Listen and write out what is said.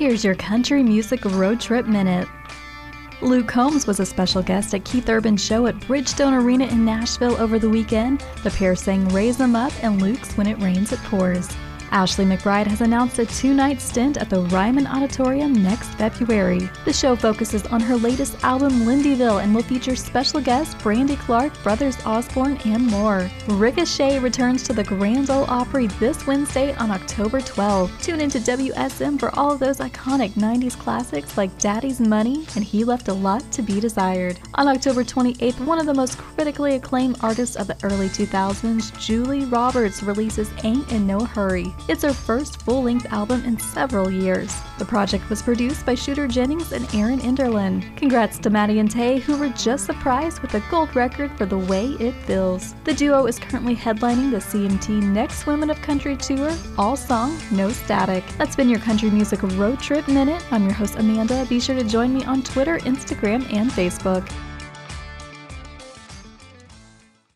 Here's your country music road trip minute. Luke Combs was a special guest at Keith Urban's show at Bridgestone Arena in Nashville over the weekend. The pair sang Raise 'em Up and Luke's When It Rains It Pours. Ashley McBryde has announced a two night stint at the Ryman Auditorium next February. The show focuses on her latest album, Lindeville, and will feature special guests Brandy Clark, Brothers Osborne, and more. Ricochet returns to the Grand Ole Opry this Wednesday on October 12. Tune into WSM for all those iconic 90s classics like Daddy's Money and He Left a Lot to Be Desired. On October 28th, one of the most critically acclaimed artists of the early 2000s, Julie Roberts, releases Ain't in No Hurry. It's her first full length album in several years. The project was produced by Shooter Jennings and Aaron Enderlin. Congrats to Maddie and Tae, who were just surprised with a gold record for The Way It Feels. The duo is currently headlining the CMT Next Women of Country tour, all song, no static. That's been your country music road trip minute. I'm your host, Amanda. Be sure to join me on Twitter, Instagram, and Facebook.